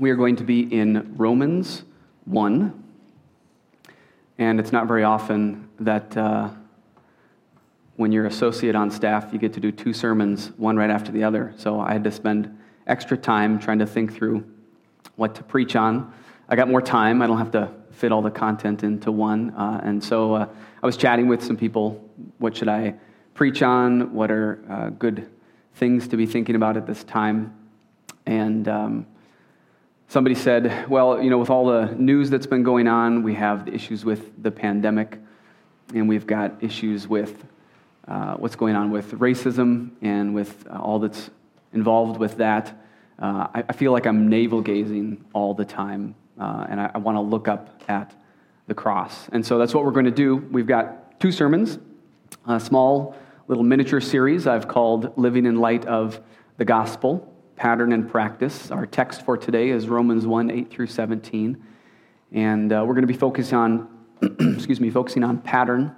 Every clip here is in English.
We are going to be in Romans 1. And it's not very often that uh, when you're associate on staff, you get to do two sermons, one right after the other. So I had to spend extra time trying to think through what to preach on. I got more time. I don't have to fit all the content into one. Uh, and so uh, I was chatting with some people. What should I preach on? What are uh, good things to be thinking about at this time? And um, somebody said, well, you know, with all the news that's been going on, we have the issues with the pandemic, and we've got issues with uh, what's going on with racism and with uh, all that's involved with that. Uh, I, I, feel like I'm navel gazing all the time uh, and I, I want to look up at the cross. And so that's what we're going to do. We've got two sermons, a small little miniature series I've called Living in Light of the Gospel, Pattern and Practice. Our text for today is Romans 1 8 through 17. And uh, we're going to be focusing on, excuse me, focusing on pattern.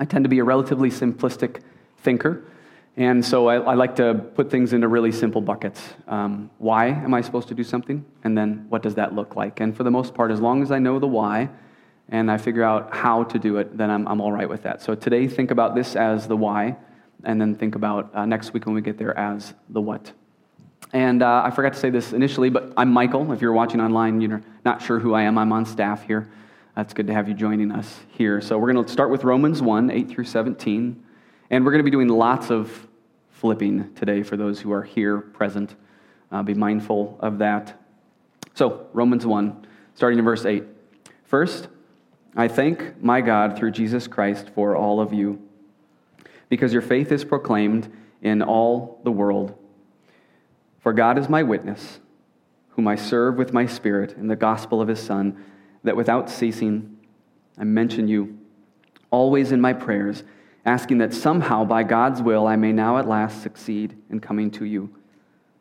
I tend to be a relatively simplistic thinker. And so I, I, like to put things into really simple buckets. Um, why am I supposed to do something? And then what does that look like? And for the most part, as long as I know the why and I figure out how to do it, then I'm, I'm all right with that. So today, think about this as the why, and then think about uh, next week when we get there as the what. And uh, I forgot to say this initially, but I'm Michael. If you're watching online, you're not sure who I am. I'm on staff here. It's good to have you joining us here. So we're going to start with Romans 1 8 through 17. And we're going to be doing lots of flipping today for those who are here present. Uh, be mindful of that. So, Romans 1, starting in verse 8. First, I thank my God through Jesus Christ for all of you, because your faith is proclaimed in all the world. For God is my witness, whom I serve with my spirit in the gospel of his Son, that without ceasing I mention you always in my prayers asking that somehow, by God's will, I may now at last succeed in coming to you.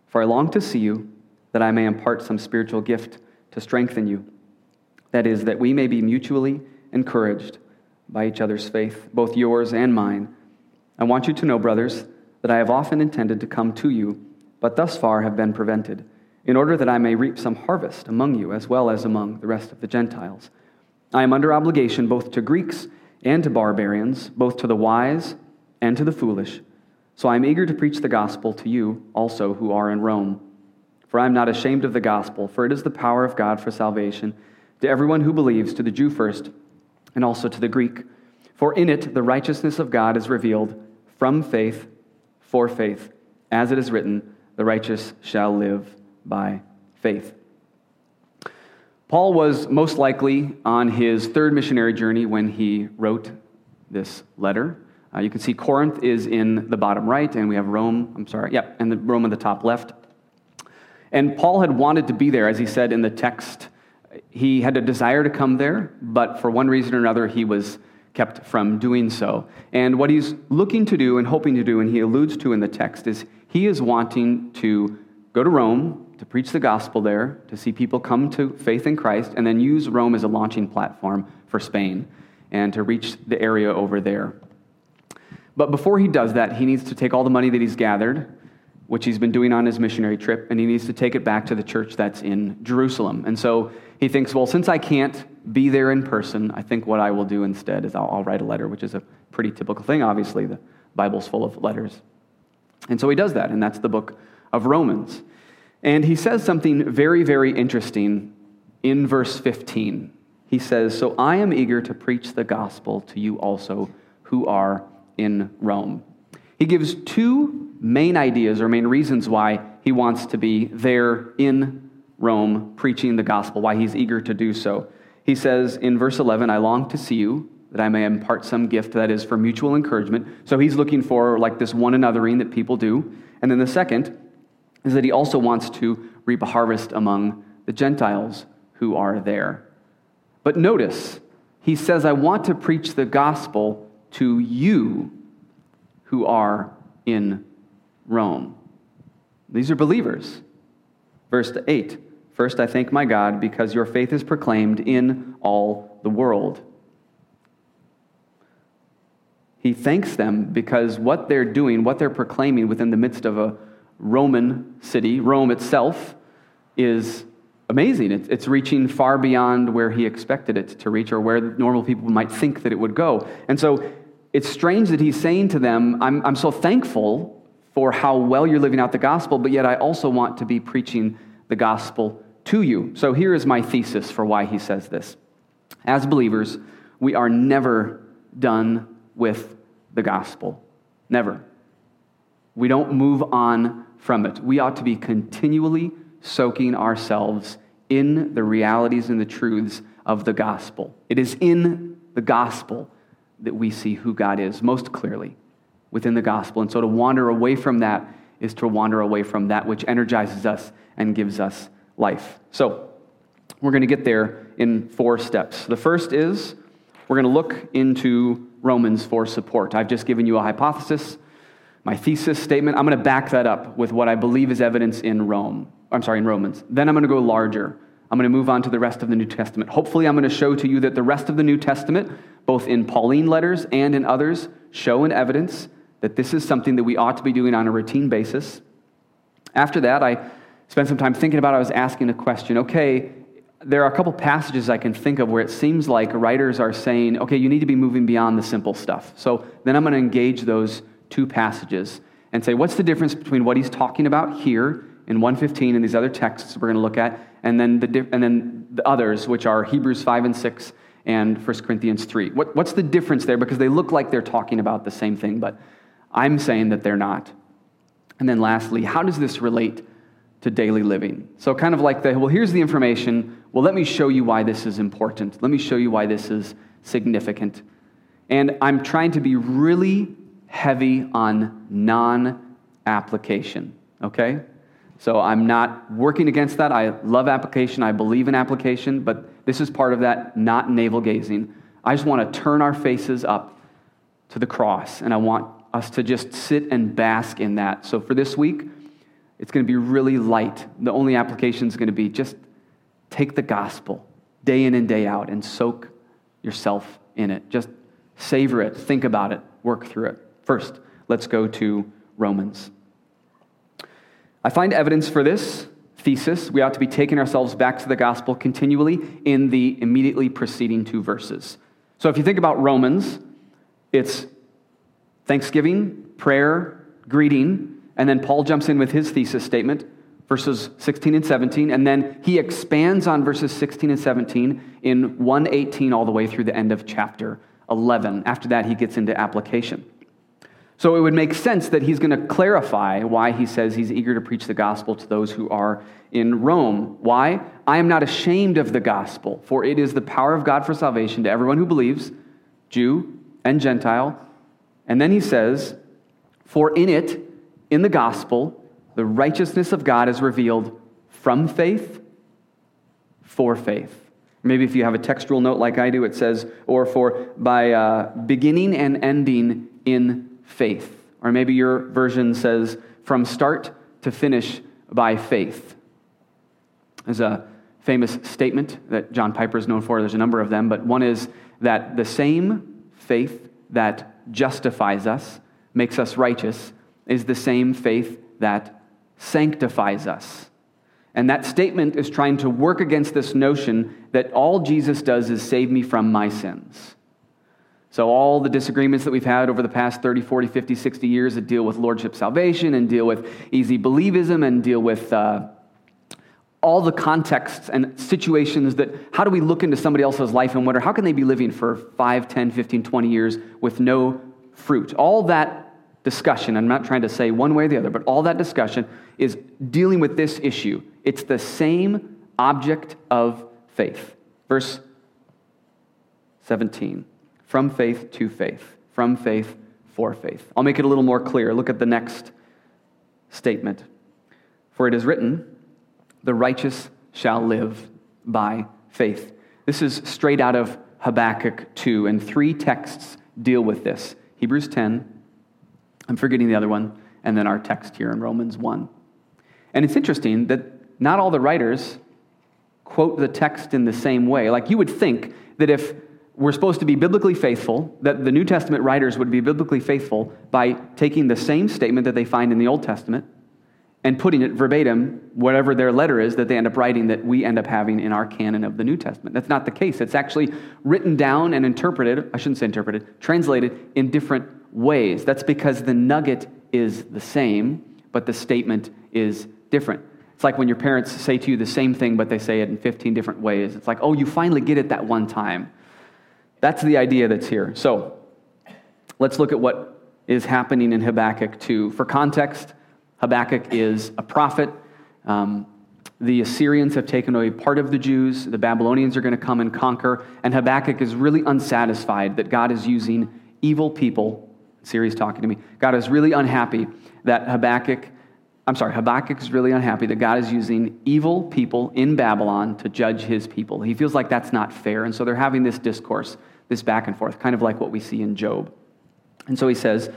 For I long to see you, that I may impart some spiritual gift to strengthen you. That is, that we may be mutually encouraged by each other's faith, both yours and mine. I want you to know, brothers, that I have often intended to come to you, but thus far have been prevented, in order that I may reap some harvest among you as well as among the rest of the Gentiles. I am under obligation both to Greeks and to barbarians, both to the wise and to the foolish. So I am eager to preach the gospel to you also who are in Rome. For I am not ashamed of the gospel, for it is the power of God for salvation to everyone who believes, to the Jew first, and also to the Greek. For in it the righteousness of God is revealed from faith for faith, as it is written, the righteous shall live by faith. Paul was most likely on his third missionary journey when he wrote this letter. Uh, you can see Corinth is in the bottom right, and we have Rome, I'm sorry, yeah, and the Rome in the top left. And Paul had wanted to be there, as he said in the text. He had a desire to come there, but for one reason or another, he was kept from doing so. And what he's looking to do and hoping to do, and he alludes to in the text, is he is wanting to go to Rome, to preach the gospel there, to see people come to faith in Christ, and then use Rome as a launching platform for Spain and to reach the area over there. But before he does that, he needs to take all the money that he's gathered, which he's been doing on his missionary trip, and he needs to take it back to the church that's in Jerusalem. And so he thinks, well, since I can't be there in person, I think what I will do instead is I'll, I'll write a letter, which is a pretty typical thing. Obviously, the Bible's full of letters. And so he does that, and that's the book of Romans. And he says something very, very interesting in verse 15. He says, So I am eager to preach the gospel to you also who are in Rome. He gives two main ideas or main reasons why he wants to be there in Rome preaching the gospel, why he's eager to do so. He says in verse 11, I long to see you, that I may impart some gift that is for mutual encouragement. So he's looking for like this one anothering that people do. And then the second, is that he also wants to reap a harvest among the Gentiles who are there. But notice, he says, I want to preach the gospel to you who are in Rome. These are believers. Verse 8 First, I thank my God because your faith is proclaimed in all the world. He thanks them because what they're doing, what they're proclaiming within the midst of a Roman city, Rome itself, is amazing. It's, reaching far beyond where he expected it to reach or where normal people might think that it would go. And so it's strange that he's saying to them, I'm, I'm so thankful for how well you're living out the gospel, but yet I also want to be preaching the gospel to you. So here is my thesis for why he says this. As believers, we are never done with the gospel. Never. We don't move on from it. We ought to be continually soaking ourselves in the realities and the truths of the gospel. It is in the gospel that we see who God is most clearly within the gospel. And so to wander away from that is to wander away from that which energizes us and gives us life. So we're going to get there in four steps. The first is we're going to look into Romans for support. I've just given you a hypothesis, my thesis statement. I'm going to back that up with what I believe is evidence in Rome. I'm sorry, in Romans. Then I'm going to go larger. I'm going to move on to the rest of the New Testament. Hopefully, I'm going to show to you that the rest of the New Testament, both in Pauline letters and in others, show and evidence that this is something that we ought to be doing on a routine basis. After that, I spent some time thinking about it. I was asking a question okay, there are a couple passages I can think of where it seems like writers are saying, okay, you need to be moving beyond the simple stuff. So then I'm going to engage those two passages and say, what's the difference between what he's talking about here in 115 and these other texts we're going to look at, and then the, and then the others, which are Hebrews 5 and 6 and 1 Corinthians 3. What, what's the difference there? Because they look like they're talking about the same thing, but I'm saying that they're not. And then lastly, how does this relate to daily living. So, kind of like the, well, here's the information. Well, let me show you why this is important. Let me show you why this is significant. And I'm trying to be really heavy on non application, okay? So, I'm not working against that. I love application, I believe in application, but this is part of that not navel gazing. I just want to turn our faces up to the cross, and I want us to just sit and bask in that. So, for this week, it's going to be really light. The only application is going to be just take the gospel day in and day out and soak yourself in it. Just savor it, think about it, work through it. First, let's go to Romans. I find evidence for this thesis. We ought to be taking ourselves back to the gospel continually in the immediately preceding two verses. So if you think about Romans, it's thanksgiving, prayer, greeting, and then Paul jumps in with his thesis statement, verses 16 and 17, and then he expands on verses 16 and 17 in 118 all the way through the end of chapter 11. After that, he gets into application. So it would make sense that he's going to clarify why he says he's eager to preach the gospel to those who are in Rome. Why? I am not ashamed of the gospel, for it is the power of God for salvation to everyone who believes, Jew and Gentile. And then he says, For in it, in the gospel, the righteousness of God is revealed from faith for faith. Maybe if you have a textual note like I do, it says, or for by uh, beginning and ending in faith. Or maybe your version says, from start to finish by faith. There's a famous statement that John Piper is known for. There's a number of them, but one is that the same faith that justifies us, makes us righteous, is the same faith that sanctifies us. And that statement is trying to work against this notion that all Jesus does is save me from my sins. So, all the disagreements that we've had over the past 30, 40, 50, 60 years that deal with lordship salvation and deal with easy believism and deal with uh, all the contexts and situations that how do we look into somebody else's life and wonder how can they be living for 5, 10, 15, 20 years with no fruit? All that discussion, I'm not trying to say one way or the other, but all that discussion is dealing with this issue. It's the same object of faith. Verse 17 from faith to faith, from faith for faith. I'll make it a little more clear. Look at the next statement. For it is written, the righteous shall live by faith. This is straight out of Habakkuk 2, and three texts deal with this Hebrews 10, I'm forgetting the other one, and then our text here in Romans 1. And it's interesting that not all the writers quote the text in the same way. Like you would think that if we're supposed to be biblically faithful, that the New Testament writers would be biblically faithful by taking the same statement that they find in the Old Testament and putting it verbatim, whatever their letter is that they end up writing that we end up having in our canon of the New Testament. That's not the case. It's actually written down and interpreted, I shouldn't say interpreted, translated in different ways. That's because the nugget is the same, but the statement is different. It's like when your parents say to you the same thing, but they say it in 15 different ways. It's like, oh, you finally get it that one time. That's the idea that's here. So let's look at what is happening in Habakkuk 2. For context, Habakkuk is a prophet. Um, the Assyrians have taken away part of the Jews. The Babylonians are going to come and conquer. And Habakkuk is really unsatisfied that God is using evil people. Siri's talking to me. God is really unhappy that Habakkuk, I'm sorry, Habakkuk is really unhappy that God is using evil people in Babylon to judge his people. He feels like that's not fair. And so they're having this discourse, this back and forth, kind of like what we see in Job. And so he says,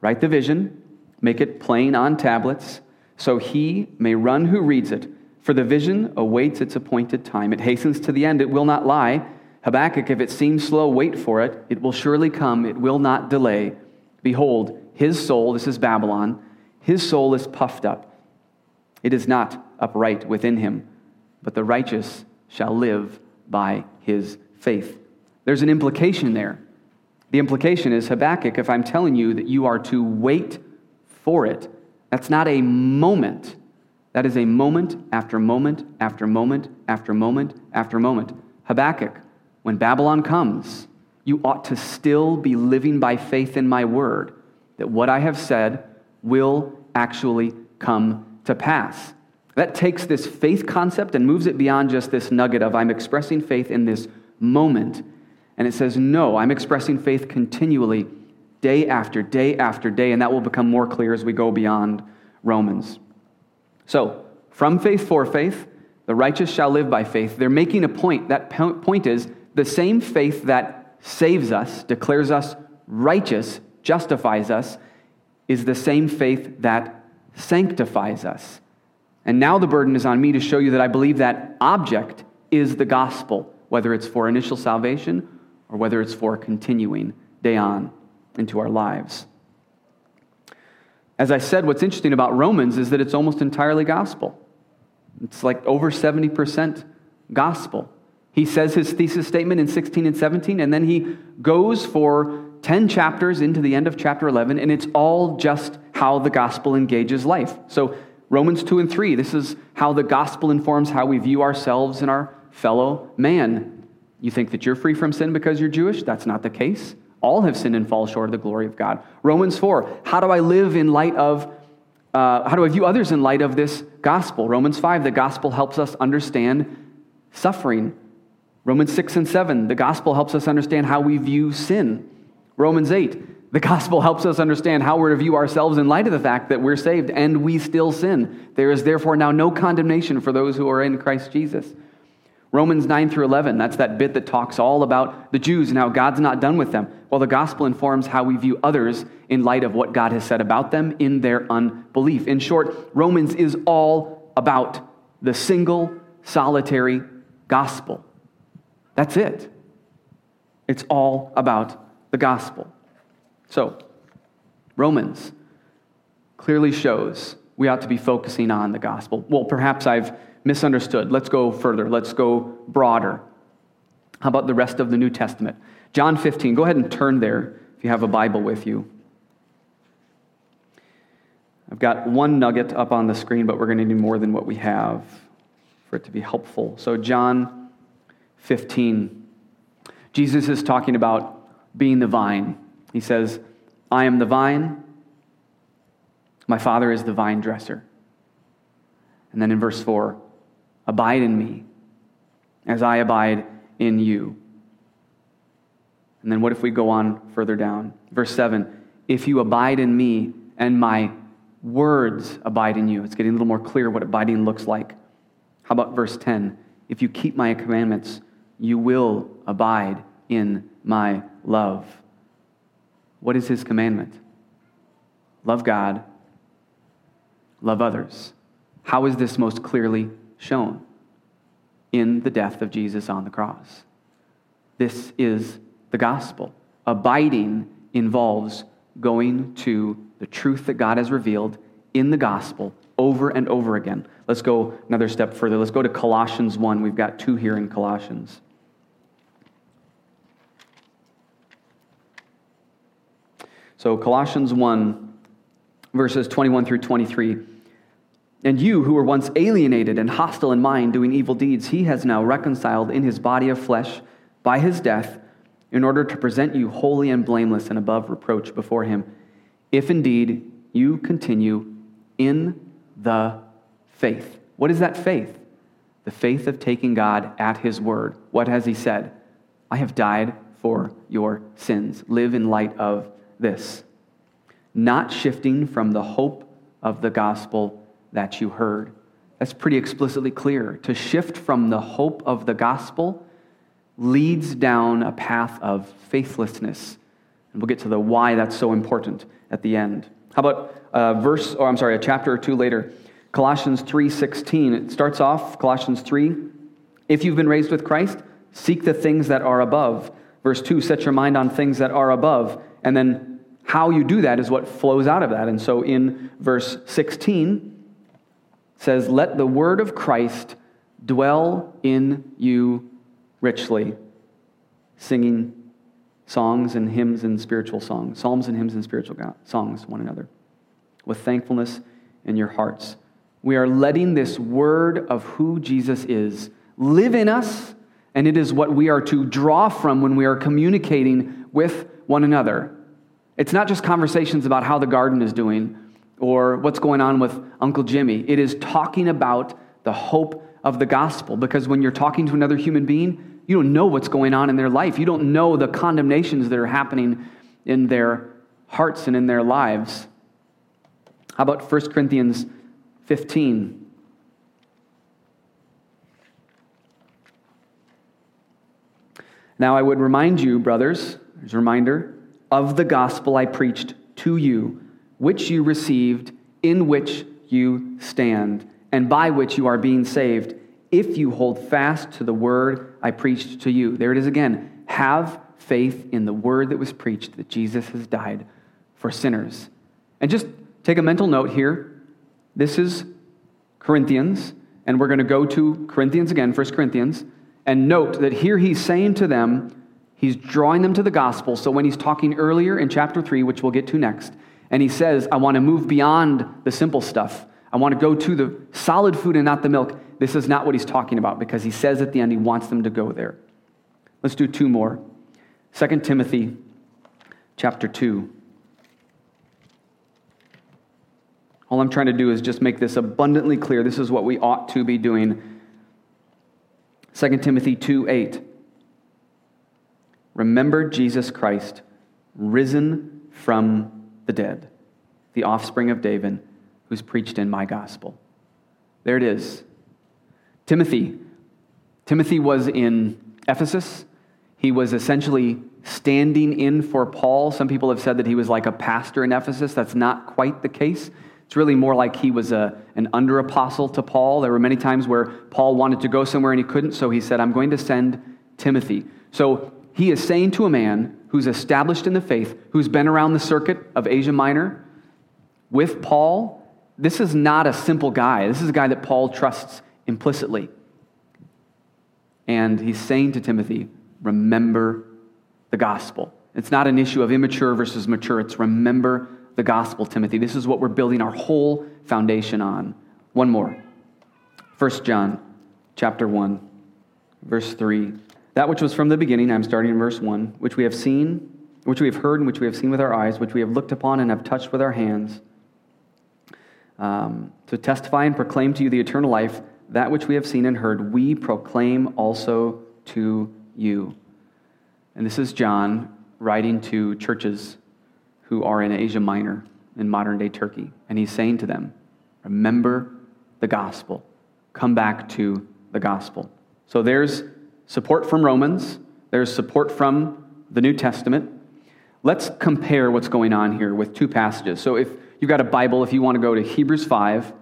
Write the vision, Make it plain on tablets, so he may run who reads it. For the vision awaits its appointed time. It hastens to the end, it will not lie. Habakkuk, if it seems slow, wait for it. It will surely come, it will not delay. Behold, his soul, this is Babylon, his soul is puffed up. It is not upright within him, but the righteous shall live by his faith. There's an implication there. The implication is Habakkuk, if I'm telling you that you are to wait for it. That's not a moment. That is a moment after moment after moment after moment after moment. Habakkuk, when Babylon comes, you ought to still be living by faith in my word, that what I have said will actually come to pass. That takes this faith concept and moves it beyond just this nugget of I'm expressing faith in this moment. And it says, no, I'm expressing faith continually day after day after day, and that will become more clear as we go beyond Romans. So, from faith for faith, the righteous shall live by faith. They're making a point. That point is the same faith that saves us, declares us righteous, justifies us, is the same faith that sanctifies us. And now the burden is on me to show you that I believe that object is the gospel, whether it's for initial salvation or whether it's for continuing day on into our lives. As I said, what's interesting about Romans is that it's almost entirely gospel. It's like over 70% gospel. He says his thesis statement in 16 and 17, and then he goes for 10 chapters into the end of chapter 11, and it's all just how the gospel engages life. So, Romans 2 and 3, this is how the gospel informs how we view ourselves and our fellow man. You think that you're free from sin because you're Jewish? That's not the case. All have sinned and fall short of the glory of God. Romans 4, how do I live in light of, uh, how do I view others in light of this gospel? Romans 5, the gospel helps us understand suffering. Romans 6 and 7, the gospel helps us understand how we view sin. Romans 8, the gospel helps us understand how we're to view ourselves in light of the fact that we're saved and we still sin. There is therefore now no condemnation for those who are in Christ Jesus. Romans 9 through 11, that's that bit that talks all about the Jews and how God's not done with them. Well, the gospel informs how we view others in light of what God has said about them in their unbelief. In short, Romans is all about the single, solitary gospel. That's it. It's all about the gospel. So, Romans clearly shows we ought to be focusing on the gospel. Well, perhaps I've misunderstood. Let's go further. Let's go broader. How about the rest of the New Testament? John 15. Go ahead and turn there if you have a Bible with you. I've got one nugget up on the screen, but we're going to need more than what we have for it to be helpful. So, John 15. Jesus is talking about being the vine. He says, I am the vine, my Father is the vine dresser. And then in verse 4, Abide in me as I abide in you. And then what if we go on further down? Verse 7 If you abide in me and my words abide in you. It's getting a little more clear what abiding looks like. How about verse 10? If you keep my commandments, you will abide in my love. What is his commandment? Love God, love others. How is this most clearly shown in the death of Jesus on the cross. This is the gospel. Abiding involves going to the truth that God has revealed in the gospel over and over again. Let's go another step further. Let's go to Colossians 1. We've got two here in Colossians. So, Colossians 1, verses 21 through 23. And you who were once alienated and hostile in mind, doing evil deeds, he has now reconciled in his body of flesh by his death, in order to present you holy and blameless and above reproach before him, if indeed you continue in the faith. What is that faith? The faith of taking God at his word. What has he said? I have died for your sins. Live in light of this. Not shifting from the hope of the gospel that you heard. That's pretty explicitly clear. To shift from the hope of the gospel leads down a path of faithlessness. And we'll get to the why that's so important at the end. How about a verse, or I'm sorry, a chapter or two later, Colossians 3:16. It starts off Colossians 3, if you've been raised with Christ, seek the things that are above. Verse 2, set your mind on things that are above. And then how you do that is what flows out of that. And so in verse 16 says, "Let the word of Christ dwell in you richly, singing songs and hymns and spiritual songs, psalms and hymns and spiritual songs one another, with thankfulness in your hearts. We are letting this word of who Jesus is live in us, and it is what we are to draw from when we are communicating with one another. It's not just conversations about how the garden is doing or what's going on with Uncle Jimmy. It is talking about the hope of the gospel because when you're talking to another human being, you don't know what's going on in their life. You don't know the condemnations that are happening in their hearts and in their lives. How about 1 Corinthians 15? Now, I would remind you, brothers, as a reminder, of the gospel I preached to you, which you received, in which you stand, and by which you are being saved, if you hold fast to the word I preached to you. There it is again. Have faith in the word that was preached that Jesus has died for sinners. And just take a mental note here. This is Corinthians, and we're going to go to Corinthians again, 1 Corinthians, and note that here he's saying to them, He's drawing them to the gospel. So when he's talking earlier in chapter 3, which we'll get to next, and he says, I want to move beyond the simple stuff. I want to go to the solid food and not the milk. This is not what he's talking about because he says at the end he wants them to go there. Let's do two more. 2 Timothy chapter 2. All I'm trying to do is just make this abundantly clear. This is what we ought to be doing. 2 Timothy 2 8. Remember Jesus Christ, risen from the dead, the offspring of David, who's preached in my gospel. There it is. Timothy. Timothy was in Ephesus. He was essentially standing in for Paul. Some people have said that he was like a pastor in Ephesus. That's not quite the case. It's really more like he was a, an under apostle to Paul. There were many times where Paul wanted to go somewhere and he couldn't, so he said, I'm going to send Timothy. So he is saying to a man who's established in the faith, who's been around the circuit of Asia Minor with Paul, this is not a simple guy. This is a guy that Paul trusts implicitly. And he's saying to Timothy, remember the gospel. It's not an issue of immature versus mature. It's remember the gospel, Timothy. This is what we're building our whole foundation on. One more. 1 John chapter 1, verse 3. That which was from the beginning, I'm starting in verse 1, which we have seen, which we have heard, and which we have seen with our eyes, which we have looked upon and have touched with our hands, um, to testify and proclaim to you the eternal life, that which we have seen and heard, we proclaim also to you. And this is John writing to churches who are in Asia Minor, in modern day Turkey. And he's saying to them, Remember the gospel. Come back to the gospel. So there's support from Romans, there's support from the New Testament. Let's compare what's going on here with two passages. So if you've got a Bible, if you want to go to Hebrews 5,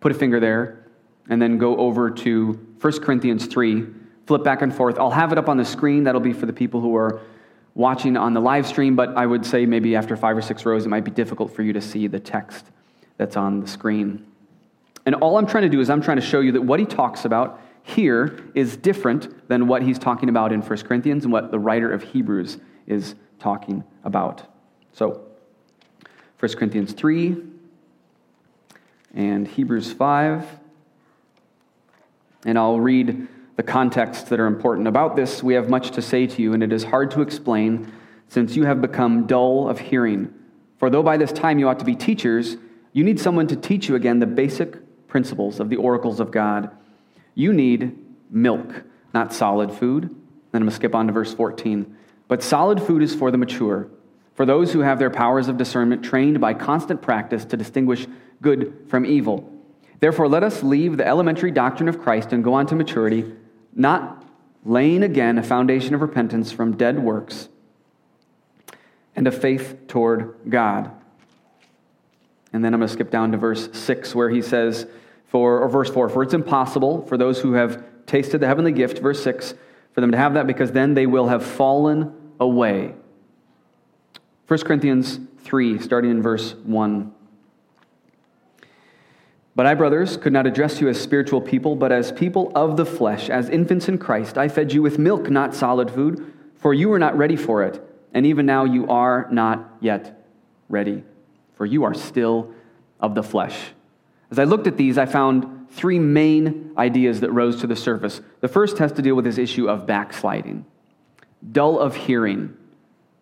put a finger there, and then go over to 1 Corinthians 3, flip back and forth. I'll have it up on the screen. That'll be for the people who are watching on the live stream, but I would say maybe after five or six rows, it might be difficult for you to see the text that's on the screen. And all I'm trying to do is I'm trying to show you that what he talks about here is different than what he's talking about in 1 Corinthians and what the writer of Hebrews is talking about. So, 1 Corinthians 3 and Hebrews 5. And I'll read the contexts that are important about this. We have much to say to you, and it is hard to explain since you have become dull of hearing. For though by this time you ought to be teachers, you need someone to teach you again the basic principles of the oracles of God. You need milk, not solid food. Then I'm going to skip on to verse 14. But solid food is for the mature, for those who have their powers of discernment trained by constant practice to distinguish good from evil. Therefore, let us leave the elementary doctrine of Christ and go on to maturity, not laying again a foundation of repentance from dead works and of faith toward God. And then I'm going to skip down to verse 6 where he says, for, or verse 4, for it's impossible for those who have tasted the heavenly gift, verse 6, for them to have that because then they will have fallen away. 1 Corinthians 3, starting in verse 1. But I, brothers, could not address you as spiritual people, but as people of the flesh, as infants in Christ. I fed you with milk, not solid food, for you were not ready for it. And even now you are not yet ready, for you are still of the flesh. As I looked at these, I found three main ideas that rose to the surface. The first has to deal with this issue of backsliding, dull of hearing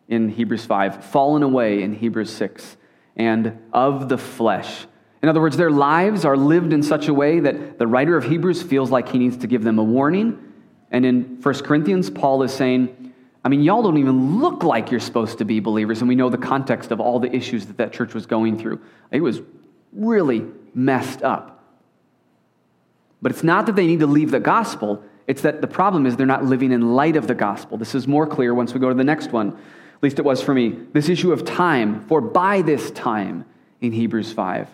in Hebrews 5, fallen away in Hebrews 6, and of the flesh in other words, their lives are lived in such a way that the writer of Hebrews feels like he needs to give them a warning. And in 1 Corinthians, Paul is saying, I mean, y'all don't even look like you're supposed to be believers. And we know the context of all the issues that that church was going through. It was really messed up. But it's not that they need to leave the gospel, it's that the problem is they're not living in light of the gospel. This is more clear once we go to the next one. At least it was for me. This issue of time, for by this time in Hebrews 5.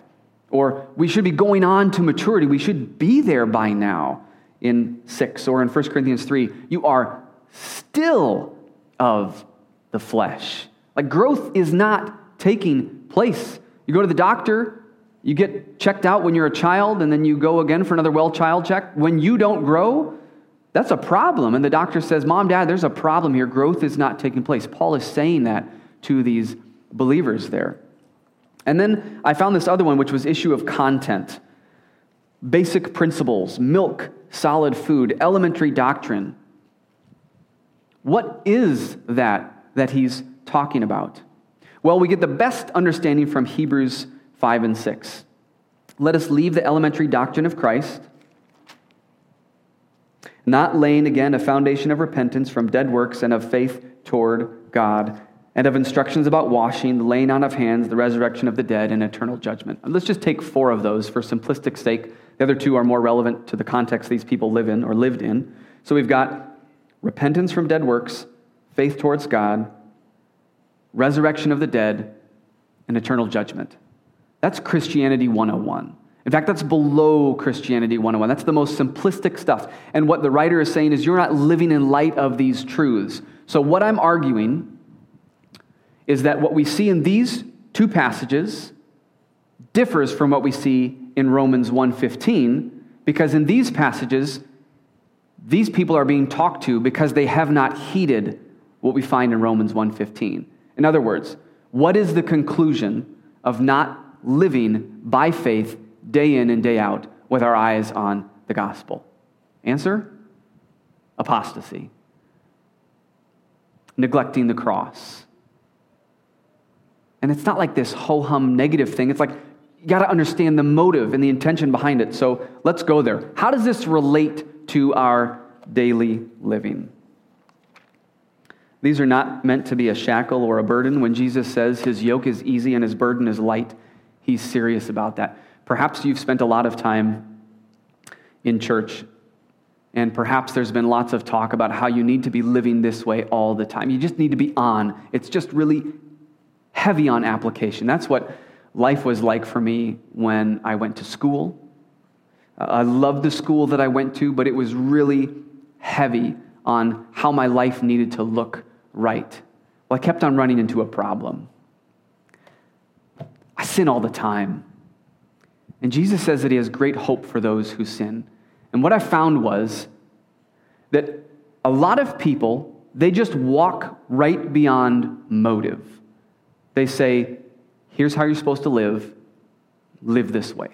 Or we should be going on to maturity. We should be there by now in 6 or in 1 Corinthians 3. You are still of the flesh. Like growth is not taking place. You go to the doctor, you get checked out when you're a child, and then you go again for another well child check. When you don't grow, that's a problem. And the doctor says, Mom, Dad, there's a problem here. Growth is not taking place. Paul is saying that to these believers there. And then I found this other one, which was issue of content basic principles, milk, solid food, elementary doctrine. What is that that he's talking about? Well, we get the best understanding from Hebrews 5 and 6. Let us leave the elementary doctrine of Christ, not laying again a foundation of repentance from dead works and of faith toward God and of instructions about washing, the laying on of hands, the resurrection of the dead, and eternal judgment. Let's just take four of those for simplistic sake. The other two are more relevant to the context these people live in or lived in. So we've got repentance from dead works, faith towards God, resurrection of the dead, and eternal judgment. That's Christianity 101. In fact, that's below Christianity 101. That's the most simplistic stuff. And what the writer is saying is you're not living in light of these truths. So, what I'm arguing is that what we see in these two passages differs from what we see in Romans 1:15 because in these passages these people are being talked to because they have not heeded what we find in Romans 1:15. In other words, what is the conclusion of not living by faith day in and day out with our eyes on the gospel? Answer? Apostasy. Neglecting the cross and it's not like this ho hum negative thing. It's like you got to understand the motive and the intention behind it. So let's go there. How does this relate to our daily living? These are not meant to be a shackle or a burden. When Jesus says his yoke is easy and his burden is light, he's serious about that. Perhaps you've spent a lot of time in church, and perhaps there's been lots of talk about how you need to be living this way all the time. You just need to be on. It's just really heavy on application. That's what life was like for me when I went to school. Uh, I loved the school that I went to, but it was really heavy on how my life needed to look right. Well, I kept on running into a problem. I sin all the time. And Jesus says that he has great hope for those who sin. And what I found was that a lot of people, they just walk right beyond motive. They say, here's how you're supposed to live, live this way.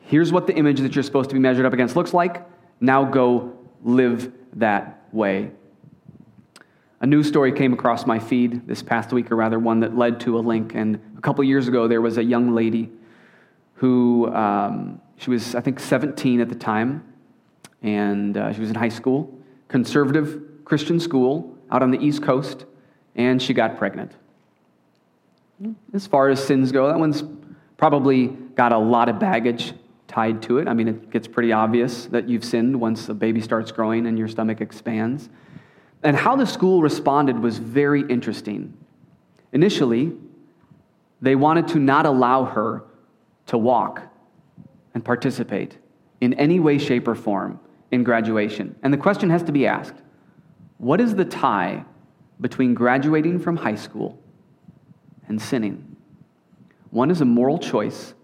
Here's what the image that you're supposed to be measured up against looks like, now go live that way. A news story came across my feed this past week, or rather, one that led to a link. And a couple years ago, there was a young lady who, um, she was, I think, 17 at the time, and uh, she was in high school, conservative Christian school out on the East Coast, and she got pregnant. As far as sins go, that one's probably got a lot of baggage tied to it. I mean, it gets pretty obvious that you've sinned once a baby starts growing and your stomach expands. And how the school responded was very interesting. Initially, they wanted to not allow her to walk and participate in any way, shape, or form in graduation. And the question has to be asked what is the tie between graduating from high school and sinning? One is a moral choice,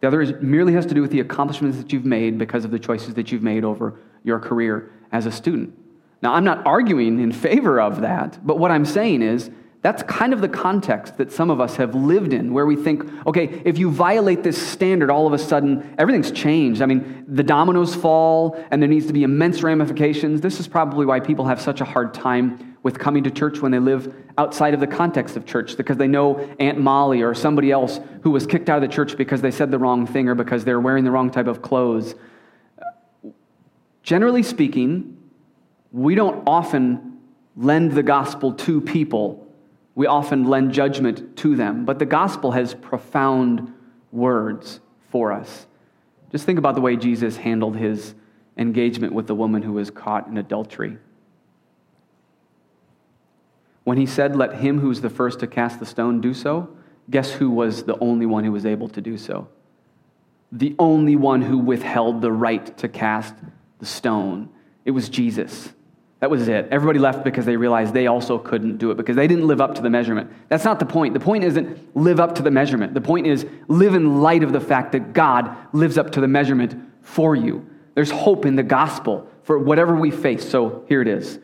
the other is, merely has to do with the accomplishments that you've made because of the choices that you've made over your career as a student. Now, I'm not arguing in favor of that, but what I'm saying is that's kind of the context that some of us have lived in, where we think, okay, if you violate this standard, all of a sudden everything's changed. I mean, the dominoes fall and there needs to be immense ramifications. This is probably why people have such a hard time with coming to church when they live outside of the context of church, because they know Aunt Molly or somebody else who was kicked out of the church because they said the wrong thing or because they're wearing the wrong type of clothes. Generally speaking, we don't often lend the gospel to people we often lend judgment to them. But the gospel has profound words for us. Just think about the way Jesus handled his engagement with the woman who was caught in adultery. When he said, Let him who's the first to cast the stone do so, guess who was the only one who was able to do so? The only one who withheld the right to cast the stone. It was Jesus. That was it. Everybody left because they realized they also couldn't do it because they didn't live up to the measurement. That's not the point. The point isn't live up to the measurement. The point is live in light of the fact that God lives up to the measurement for you. There's hope in the gospel for whatever we face. So here it is.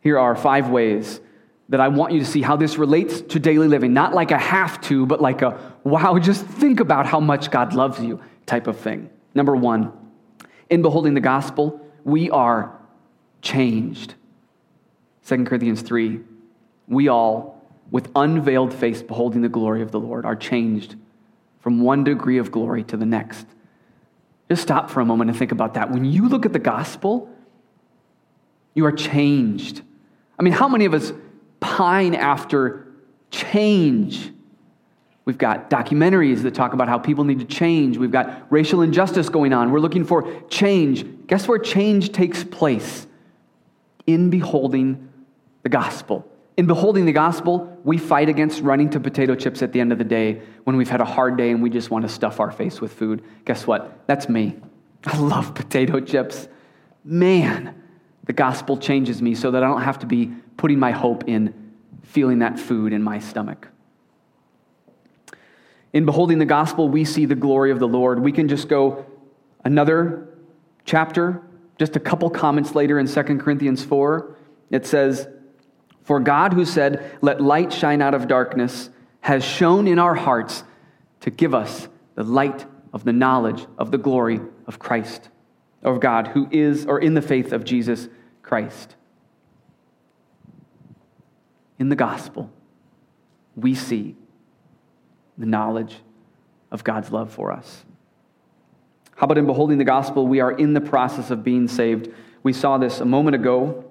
Here are five ways that I want you to see how this relates to daily living. Not like a have to, but like a wow, just think about how much God loves you type of thing. Number one, in beholding the gospel, we are changed. 2 Corinthians 3 We all, with unveiled face, beholding the glory of the Lord, are changed from one degree of glory to the next. Just stop for a moment and think about that. When you look at the gospel, you are changed. I mean, how many of us pine after change? We've got documentaries that talk about how people need to change. We've got racial injustice going on. We're looking for change. Guess where change takes place? in beholding the gospel. In beholding the gospel, we fight against running to potato chips at the end of the day when we've had a hard day and we just want to stuff our face with food. Guess what? That's me. I love potato chips. Man, the gospel changes me so that I don't have to be putting my hope in feeling that food in my stomach. In beholding the gospel, we see the glory of the Lord. We can just go another chapter just a couple comments later in 2 Corinthians 4, it says, For God, who said, Let light shine out of darkness, has shone in our hearts to give us the light of the knowledge of the glory of Christ, of God, who is, or in the faith of Jesus Christ. In the gospel, we see the knowledge of God's love for us. How about in beholding the gospel, we are in the process of being saved? We saw this a moment ago.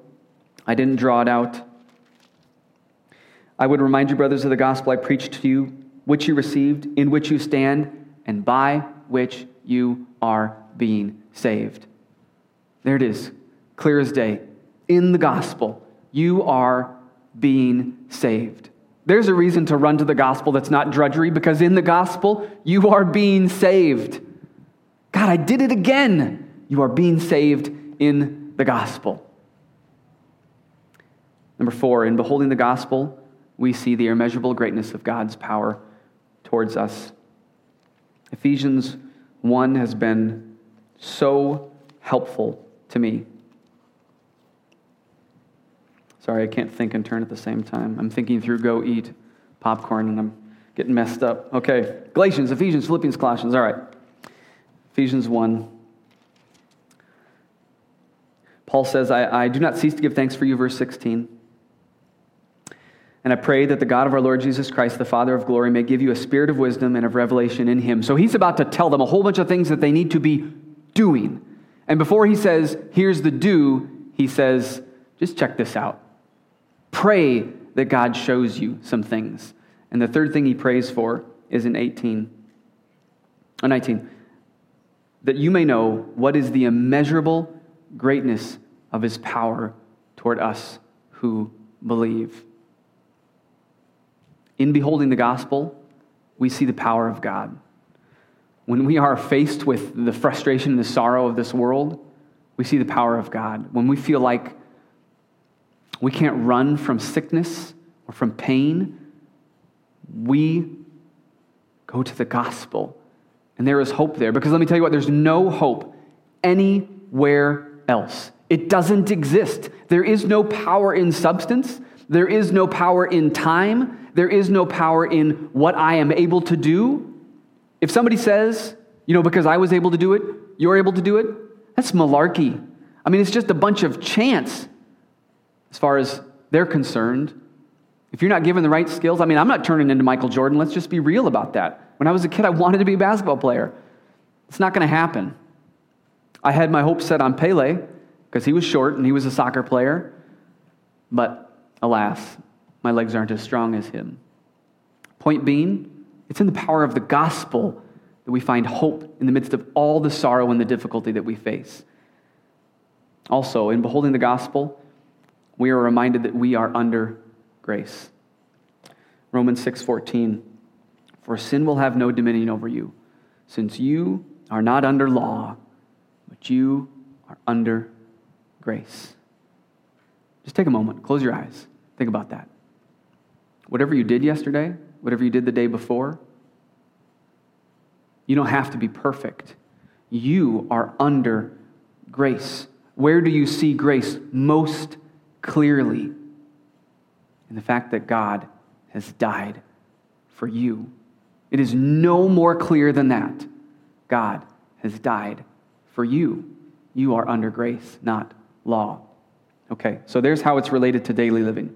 I didn't draw it out. I would remind you, brothers, of the gospel I preached to you, which you received, in which you stand, and by which you are being saved. There it is, clear as day. In the gospel, you are being saved. There's a reason to run to the gospel that's not drudgery, because in the gospel, you are being saved. God, I did it again. You are being saved in the gospel. Number four, in beholding the gospel, we see the immeasurable greatness of God's power towards us. Ephesians 1 has been so helpful to me. Sorry, I can't think and turn at the same time. I'm thinking through go eat popcorn and I'm getting messed up. Okay, Galatians, Ephesians, Philippians, Colossians. All right. Ephesians 1. Paul says, I, I do not cease to give thanks for you, verse 16. And I pray that the God of our Lord Jesus Christ, the Father of glory, may give you a spirit of wisdom and of revelation in him. So he's about to tell them a whole bunch of things that they need to be doing. And before he says, here's the do, he says, just check this out. Pray that God shows you some things. And the third thing he prays for is in 18, or 19, that you may know what is the immeasurable greatness of his power toward us who believe. In beholding the gospel, we see the power of God. When we are faced with the frustration and the sorrow of this world, we see the power of God. When we feel like we can't run from sickness or from pain, we go to the gospel. And there is hope there. Because let me tell you what, there's no hope anywhere else. It doesn't exist. There is no power in substance. There is no power in time. There is no power in what I am able to do. If somebody says, you know, because I was able to do it, you're able to do it, that's malarkey. I mean, it's just a bunch of chance as far as they're concerned. If you're not given the right skills, I mean, I'm not turning into Michael Jordan. Let's just be real about that. When I was a kid, I wanted to be a basketball player. It's not going to happen. I had my hopes set on Pele because he was short and he was a soccer player. But alas, my legs aren't as strong as him. Point being, it's in the power of the gospel that we find hope in the midst of all the sorrow and the difficulty that we face. Also, in beholding the gospel, we are reminded that we are under grace. Romans 6:14 For sin will have no dominion over you, since you are not under law, but you are under grace. Just take a moment, close your eyes. Think about that. Whatever you did yesterday, whatever you did the day before, you don't have to be perfect. You are under grace. Where do you see grace most clearly? In the fact that God has died for you. It is no more clear than that. God has died for you. You are under grace, not law. Okay, so there's how it's related to daily living.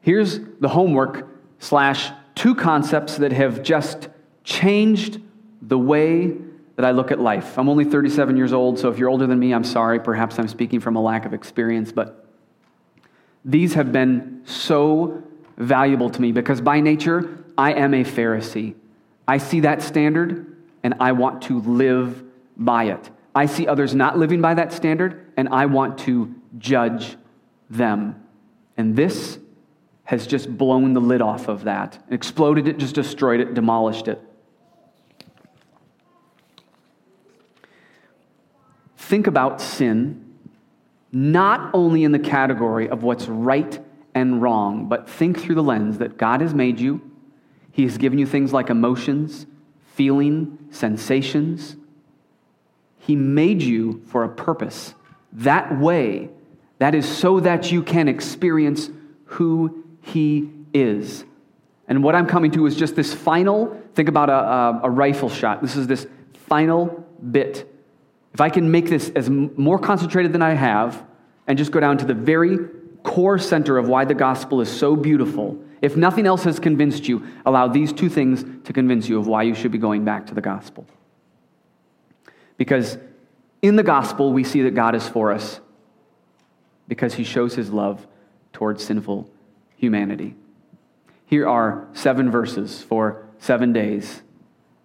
Here's the homework slash two concepts that have just changed the way that I look at life. I'm only 37 years old, so if you're older than me, I'm sorry. Perhaps I'm speaking from a lack of experience, but these have been so valuable to me because by nature, I am a Pharisee. I see that standard and I want to live by it. I see others not living by that standard and I want to judge them. And this has just blown the lid off of that, exploded it, just destroyed it, demolished it. Think about sin not only in the category of what's right and wrong, but think through the lens that God has made you. He has given you things like emotions, feeling, sensations. He made you for a purpose. That way, that is so that you can experience who He is. And what I'm coming to is just this final think about a, a, a rifle shot. This is this final bit if I can make this as more concentrated than I have and just go down to the very core center of why the gospel is so beautiful, if nothing else has convinced you, allow these two things to convince you of why you should be going back to the gospel. Because in the gospel, we see that God is for us because he shows his love towards sinful humanity. Here are seven verses for seven days,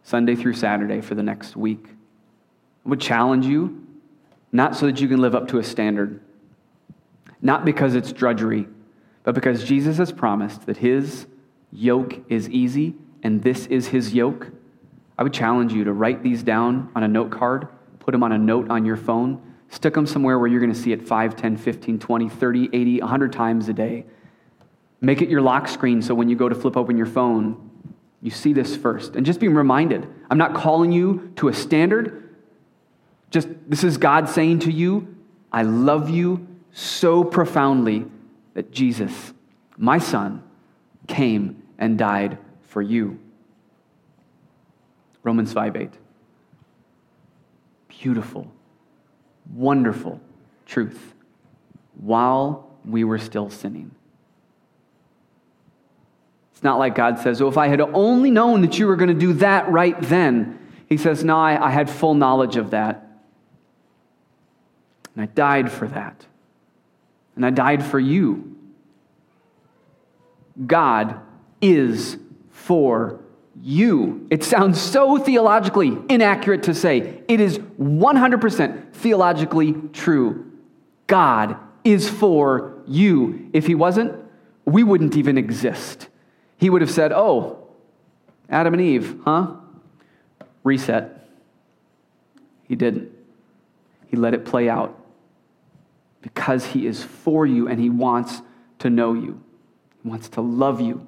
Sunday through Saturday, for the next week would challenge you, not so that you can live up to a standard, not because it's drudgery, but because Jesus has promised that his yoke is easy and this is his yoke. I would challenge you to write these down on a note card, put them on a note on your phone, stick them somewhere where you're going to see it 5, 10, 15, 20, 30, 80, 100 times a day. Make it your lock screen so when you go to flip open your phone, You see this first. And just being reminded I'm not calling you to a standard. Just this is God saying to you, I love you so profoundly that Jesus, my son, came and died for you. Romans 5 8. Beautiful, wonderful truth. While we were still sinning. It's not like God says, Oh, if I had only known that you were going to do that right then. He says, No, I, I had full knowledge of that. And I died for that. And I died for you. God is for you. It sounds so theologically inaccurate to say. It is 100% theologically true. God is for you. If He wasn't, we wouldn't even exist. He would have said, Oh, Adam and Eve, huh? Reset. He didn't. He let it play out because He is for you and He wants to know you, He wants to love you,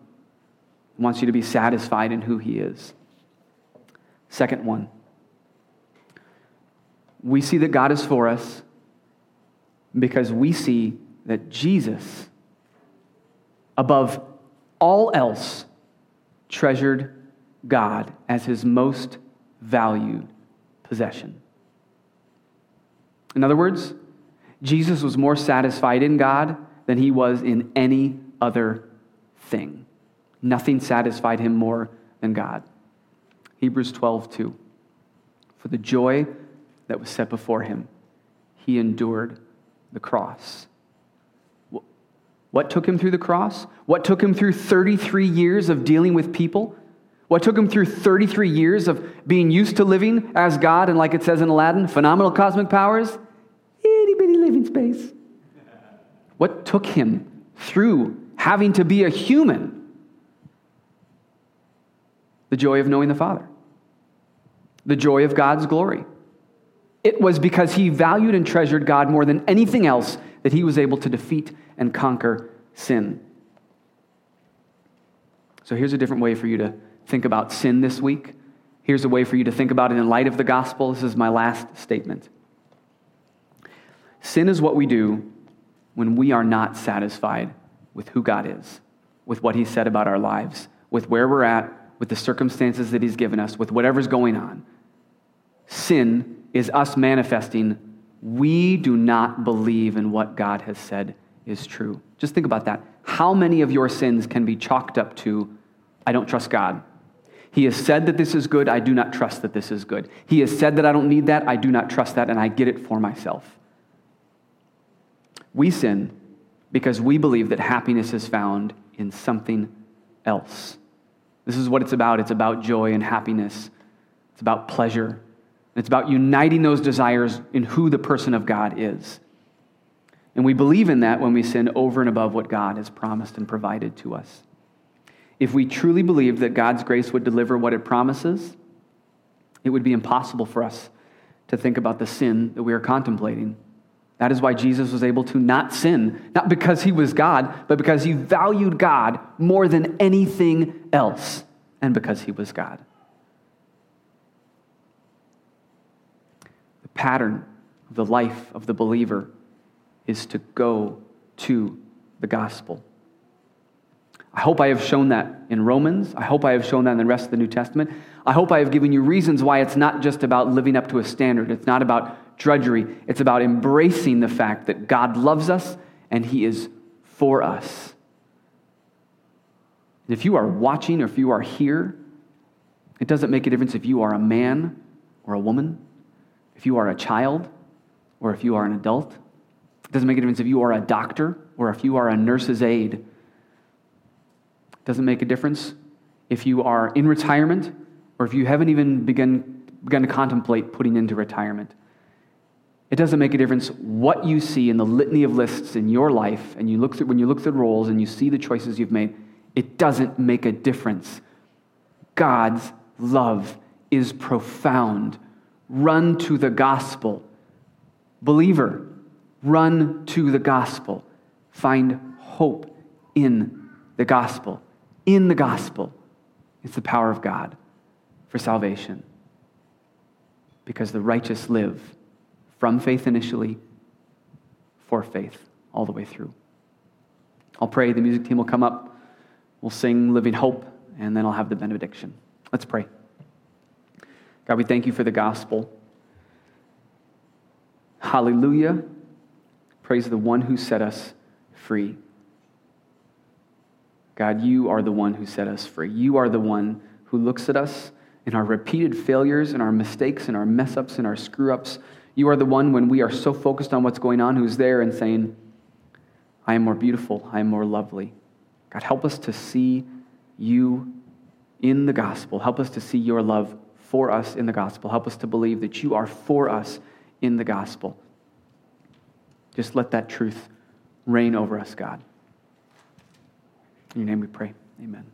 He wants you to be satisfied in who He is. Second one, we see that God is for us because we see that Jesus, above all else, treasured God as his most valued possession. In other words, Jesus was more satisfied in God than he was in any other thing. Nothing satisfied him more than God. Hebrews 12, 2. For the joy that was set before him, he endured the cross what took him through the cross? What took him through 33 years of dealing with people? What took him through 33 years of being used to living as God and, like it says in Aladdin, phenomenal cosmic powers? Itty bitty living space. What took him through having to be a human? The joy of knowing the Father, the joy of God's glory. It was because he valued and treasured God more than anything else that he was able to defeat and conquer sin. So here's a different way for you to think about sin this week. Here's a way for you to think about it in light of the gospel. This is my last statement. Sin is what we do when we are not satisfied with who God is, with what He said about our lives, with where we're at, with the circumstances that He's given us, with whatever's going on. Sin is us manifesting we do not believe in what God has said is true. Just think about that. How many of your sins can be chalked up to, I don't trust God? He has said that this is good, I do not trust that this is good. He has said that I don't need that, I do not trust that, and I get it for myself. We sin because we believe that happiness is found in something else. This is what it's about. It's about joy and happiness, it's about pleasure. It's about uniting those desires in who the person of God is. And we believe in that when we sin over and above what God has promised and provided to us. If we truly believed that God's grace would deliver what it promises, it would be impossible for us to think about the sin that we are contemplating. That is why Jesus was able to not sin, not because he was God, but because he valued God more than anything else, and because he was God. The pattern of the life of the believer is to go to the gospel. I hope I have shown that in Romans. I hope I have shown that in the rest of the New Testament. I hope I have given you reasons why it's not just about living up to a standard. It's not about drudgery. It's about embracing the fact that God loves us and He is for us. And if you are watching or if you are here, it doesn't make a difference if you are a man or a woman, if you are a child or if you are an adult. It doesn't make a difference if you are a doctor or if you are a nurse's aide. It doesn't make a difference if you are in retirement or if you haven't even begun, begun to contemplate putting into retirement. It doesn't make a difference what you see in the litany of lists in your life, and you look through, when you look through roles and you see the choices you've made, it doesn't make a difference. God's love is profound. Run to the gospel. Believer, Run to the gospel. Find hope in the gospel. In the gospel. It's the power of God for salvation. Because the righteous live from faith initially, for faith, all the way through. I'll pray. The music team will come up. We'll sing Living Hope, and then I'll have the benediction. Let's pray. God, we thank you for the gospel. Hallelujah. Praise the one who set us free. God, you are the one who set us free. You are the one who looks at us in our repeated failures and our mistakes and our mess ups and our screw ups. You are the one when we are so focused on what's going on who's there and saying, I am more beautiful, I am more lovely. God, help us to see you in the gospel. Help us to see your love for us in the gospel. Help us to believe that you are for us in the gospel. Just let that truth reign over us, God. In your name we pray. Amen.